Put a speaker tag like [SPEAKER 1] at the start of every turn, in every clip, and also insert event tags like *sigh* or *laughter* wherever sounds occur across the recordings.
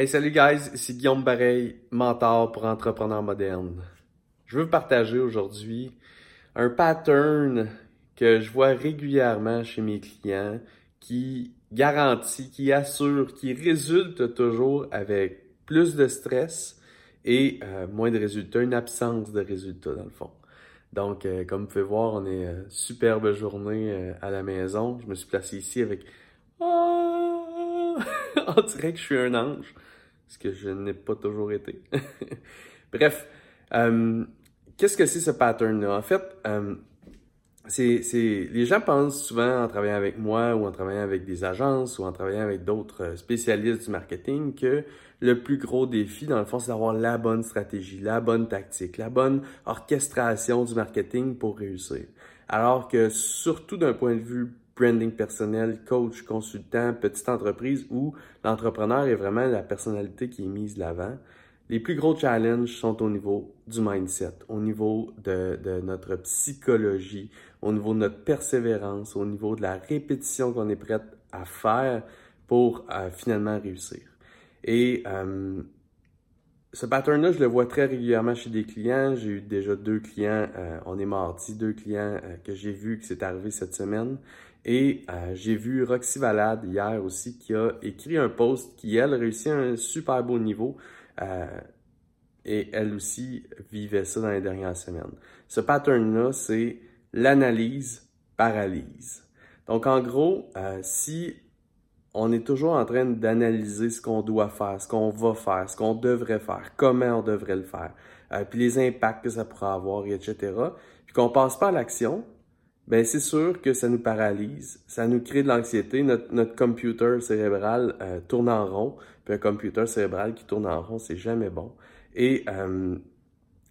[SPEAKER 1] Hey, salut guys, ici Guillaume Bareil, mentor pour entrepreneurs modernes. Je veux partager aujourd'hui un pattern que je vois régulièrement chez mes clients qui garantit, qui assure, qui résulte toujours avec plus de stress et euh, moins de résultats, une absence de résultats dans le fond. Donc, euh, comme vous pouvez voir, on est euh, superbe journée à la maison. Je me suis placé ici avec... Oh! *laughs* on dirait que je suis un ange ce que je n'ai pas toujours été. *laughs* Bref, euh, qu'est-ce que c'est ce pattern-là? En fait, euh, c'est, les gens pensent souvent en travaillant avec moi ou en travaillant avec des agences ou en travaillant avec d'autres spécialistes du marketing que le plus gros défi, dans le fond, c'est d'avoir la bonne stratégie, la bonne tactique, la bonne orchestration du marketing pour réussir. Alors que surtout d'un point de vue branding personnel, coach, consultant, petite entreprise où l'entrepreneur est vraiment la personnalité qui est mise de l'avant. Les plus gros challenges sont au niveau du mindset, au niveau de, notre psychologie, au niveau de notre persévérance, au niveau de la répétition qu'on est prête à faire pour euh, finalement réussir. Et euh, ce pattern-là, je le vois très régulièrement chez des clients. J'ai eu déjà deux clients, euh, on est mardi, deux clients euh, que j'ai vus que c'est arrivé cette semaine. Et euh, j'ai vu Roxy Valade hier aussi qui a écrit un post qui, elle, réussit à un super beau niveau. et elle aussi vivait ça dans les dernières semaines. Ce pattern-là, c'est l'analyse paralyse. Donc, en gros, si on est toujours en train d'analyser ce qu'on doit faire, ce qu'on va faire, ce qu'on devrait faire, comment on devrait le faire, euh, puis les impacts que ça pourra avoir, etc. Puis qu'on passe pas à l'action, ben c'est sûr que ça nous paralyse, ça nous crée de l'anxiété. Notre, notre computer cérébral euh, tourne en rond, puis un computer cérébral qui tourne en rond, c'est jamais bon. Et euh,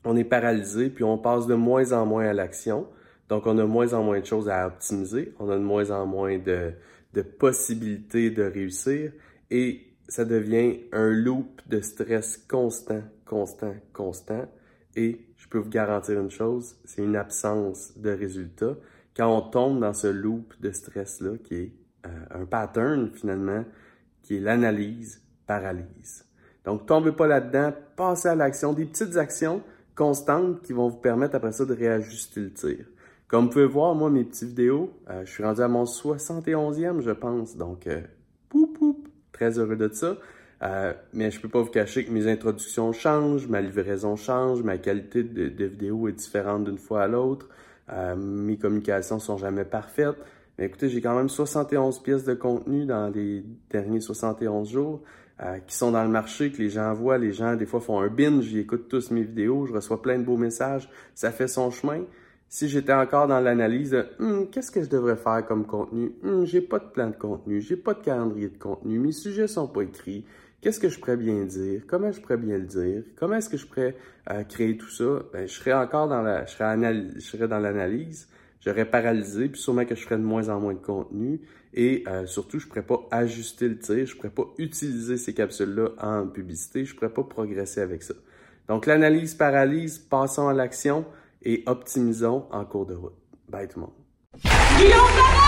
[SPEAKER 1] on est paralysé, puis on passe de moins en moins à l'action. Donc, on a moins en moins de choses à optimiser, on a de moins en moins de, de possibilités de réussir et ça devient un loop de stress constant, constant, constant. Et je peux vous garantir une chose, c'est une absence de résultats. Quand on tombe dans ce loop de stress-là, qui est euh, un pattern finalement, qui est l'analyse paralyse. Donc, tombez pas là-dedans, passez à l'action, des petites actions constantes qui vont vous permettre après ça de réajuster le tir. Comme vous pouvez voir, moi, mes petites vidéos, euh, je suis rendu à mon 71e, je pense. Donc, euh, poup, poup, très heureux de ça. Euh, mais je peux pas vous cacher que mes introductions changent, ma livraison change, ma qualité de, de vidéo est différente d'une fois à l'autre. Euh, mes communications sont jamais parfaites. Mais écoutez, j'ai quand même 71 pièces de contenu dans les derniers 71 jours euh, qui sont dans le marché, que les gens voient. Les gens, des fois, font un binge, j'écoute tous mes vidéos, je reçois plein de beaux messages. Ça fait son chemin si j'étais encore dans l'analyse hum, qu'est-ce que je devrais faire comme contenu, hum, j'ai pas de plan de contenu, j'ai pas de calendrier de contenu, mes sujets sont pas écrits, qu'est-ce que je pourrais bien dire, comment je pourrais bien le dire, comment est-ce que je pourrais euh, créer tout ça, ben, je serais encore dans la, je serais, je serais dans l'analyse, j'aurais paralysé, puis sûrement que je ferais de moins en moins de contenu, et euh, surtout, je pourrais pas ajuster le tir, je pourrais pas utiliser ces capsules-là en publicité, je pourrais pas progresser avec ça. Donc l'analyse paralyse, passons à l'action et optimisons en cours de route. Bye tout le monde.